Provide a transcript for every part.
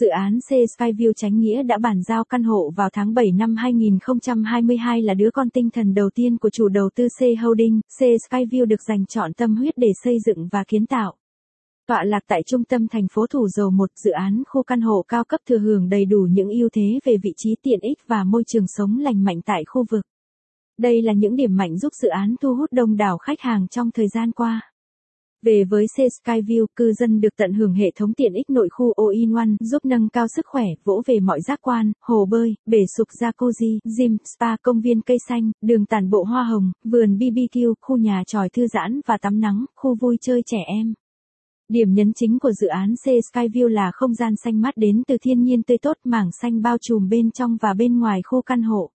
dự án C Skyview Chánh Nghĩa đã bàn giao căn hộ vào tháng 7 năm 2022 là đứa con tinh thần đầu tiên của chủ đầu tư C Holding. C Skyview được dành chọn tâm huyết để xây dựng và kiến tạo. Tọa lạc tại trung tâm thành phố Thủ Dầu một, dự án khu căn hộ cao cấp thừa hưởng đầy đủ những ưu thế về vị trí tiện ích và môi trường sống lành mạnh tại khu vực. Đây là những điểm mạnh giúp dự án thu hút đông đảo khách hàng trong thời gian qua. Về với C Skyview, cư dân được tận hưởng hệ thống tiện ích nội khu all-in-one, giúp nâng cao sức khỏe, vỗ về mọi giác quan, hồ bơi, bể sục jacuzzi, gym, spa, công viên cây xanh, đường tản bộ hoa hồng, vườn BBQ, khu nhà tròi thư giãn và tắm nắng, khu vui chơi trẻ em. Điểm nhấn chính của dự án C Skyview là không gian xanh mát đến từ thiên nhiên tươi tốt mảng xanh bao trùm bên trong và bên ngoài khu căn hộ.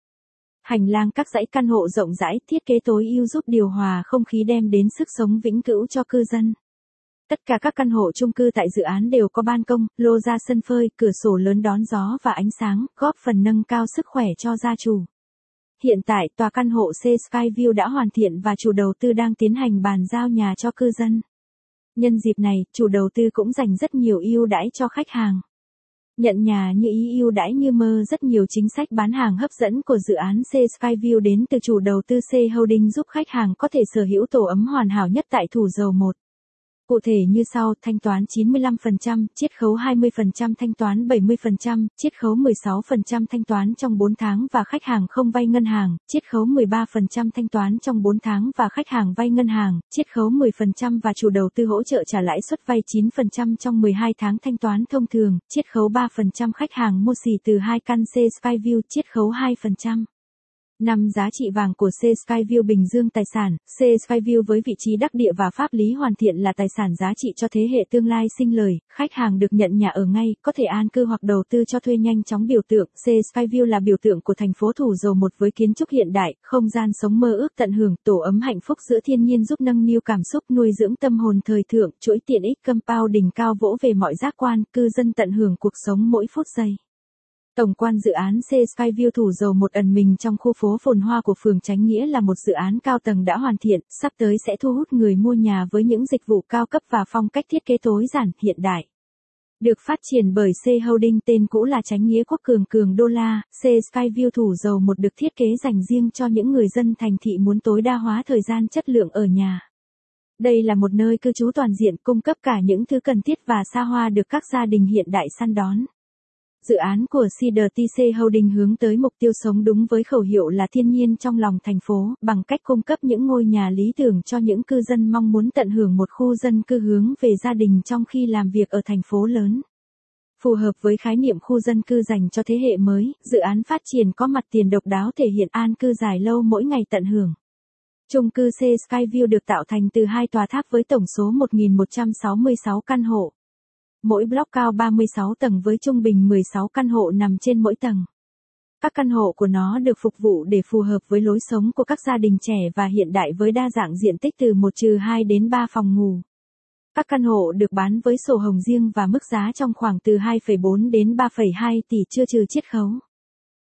Hành lang các dãy căn hộ rộng rãi, thiết kế tối ưu giúp điều hòa không khí đem đến sức sống vĩnh cửu cho cư dân. Tất cả các căn hộ chung cư tại dự án đều có ban công, lô ra sân phơi, cửa sổ lớn đón gió và ánh sáng, góp phần nâng cao sức khỏe cho gia chủ. Hiện tại, tòa căn hộ C Skyview đã hoàn thiện và chủ đầu tư đang tiến hành bàn giao nhà cho cư dân. Nhân dịp này, chủ đầu tư cũng dành rất nhiều ưu đãi cho khách hàng. Nhận nhà như ý yêu đãi như mơ, rất nhiều chính sách bán hàng hấp dẫn của dự án C Skyview đến từ chủ đầu tư C Holding giúp khách hàng có thể sở hữu tổ ấm hoàn hảo nhất tại thủ dầu 1. Cụ thể như sau, thanh toán 95%, chiết khấu 20% thanh toán 70%, chiết khấu 16% thanh toán trong 4 tháng và khách hàng không vay ngân hàng, chiết khấu 13% thanh toán trong 4 tháng và khách hàng vay ngân hàng, chiết khấu 10% và chủ đầu tư hỗ trợ trả lãi suất vay 9% trong 12 tháng thanh toán thông thường, chiết khấu 3% khách hàng mua xỉ từ 2 căn C Skyview, chiết khấu 2%. Năm giá trị vàng của C Skyview Bình Dương tài sản, C Skyview với vị trí đắc địa và pháp lý hoàn thiện là tài sản giá trị cho thế hệ tương lai sinh lời, khách hàng được nhận nhà ở ngay, có thể an cư hoặc đầu tư cho thuê nhanh chóng biểu tượng. C Skyview là biểu tượng của thành phố Thủ Dầu một với kiến trúc hiện đại, không gian sống mơ ước tận hưởng, tổ ấm hạnh phúc giữa thiên nhiên giúp nâng niu cảm xúc nuôi dưỡng tâm hồn thời thượng, chuỗi tiện ích compound đỉnh cao vỗ về mọi giác quan, cư dân tận hưởng cuộc sống mỗi phút giây. Tổng quan dự án C Skyview thủ dầu một ẩn mình trong khu phố phồn hoa của phường Tránh Nghĩa là một dự án cao tầng đã hoàn thiện, sắp tới sẽ thu hút người mua nhà với những dịch vụ cao cấp và phong cách thiết kế tối giản, hiện đại. Được phát triển bởi C Holding tên cũ là Tránh Nghĩa Quốc Cường Cường Đô La, C Skyview thủ dầu một được thiết kế dành riêng cho những người dân thành thị muốn tối đa hóa thời gian chất lượng ở nhà. Đây là một nơi cư trú toàn diện cung cấp cả những thứ cần thiết và xa hoa được các gia đình hiện đại săn đón. Dự án của CDTC Holding hướng tới mục tiêu sống đúng với khẩu hiệu là thiên nhiên trong lòng thành phố, bằng cách cung cấp những ngôi nhà lý tưởng cho những cư dân mong muốn tận hưởng một khu dân cư hướng về gia đình trong khi làm việc ở thành phố lớn. Phù hợp với khái niệm khu dân cư dành cho thế hệ mới, dự án phát triển có mặt tiền độc đáo thể hiện an cư dài lâu mỗi ngày tận hưởng. Trung cư C Skyview được tạo thành từ hai tòa tháp với tổng số 1.166 căn hộ. Mỗi block cao 36 tầng với trung bình 16 căn hộ nằm trên mỗi tầng. Các căn hộ của nó được phục vụ để phù hợp với lối sống của các gia đình trẻ và hiện đại với đa dạng diện tích từ 1 trừ 2 đến 3 phòng ngủ. Các căn hộ được bán với sổ hồng riêng và mức giá trong khoảng từ 2,4 đến 3,2 tỷ chưa trừ chiết khấu.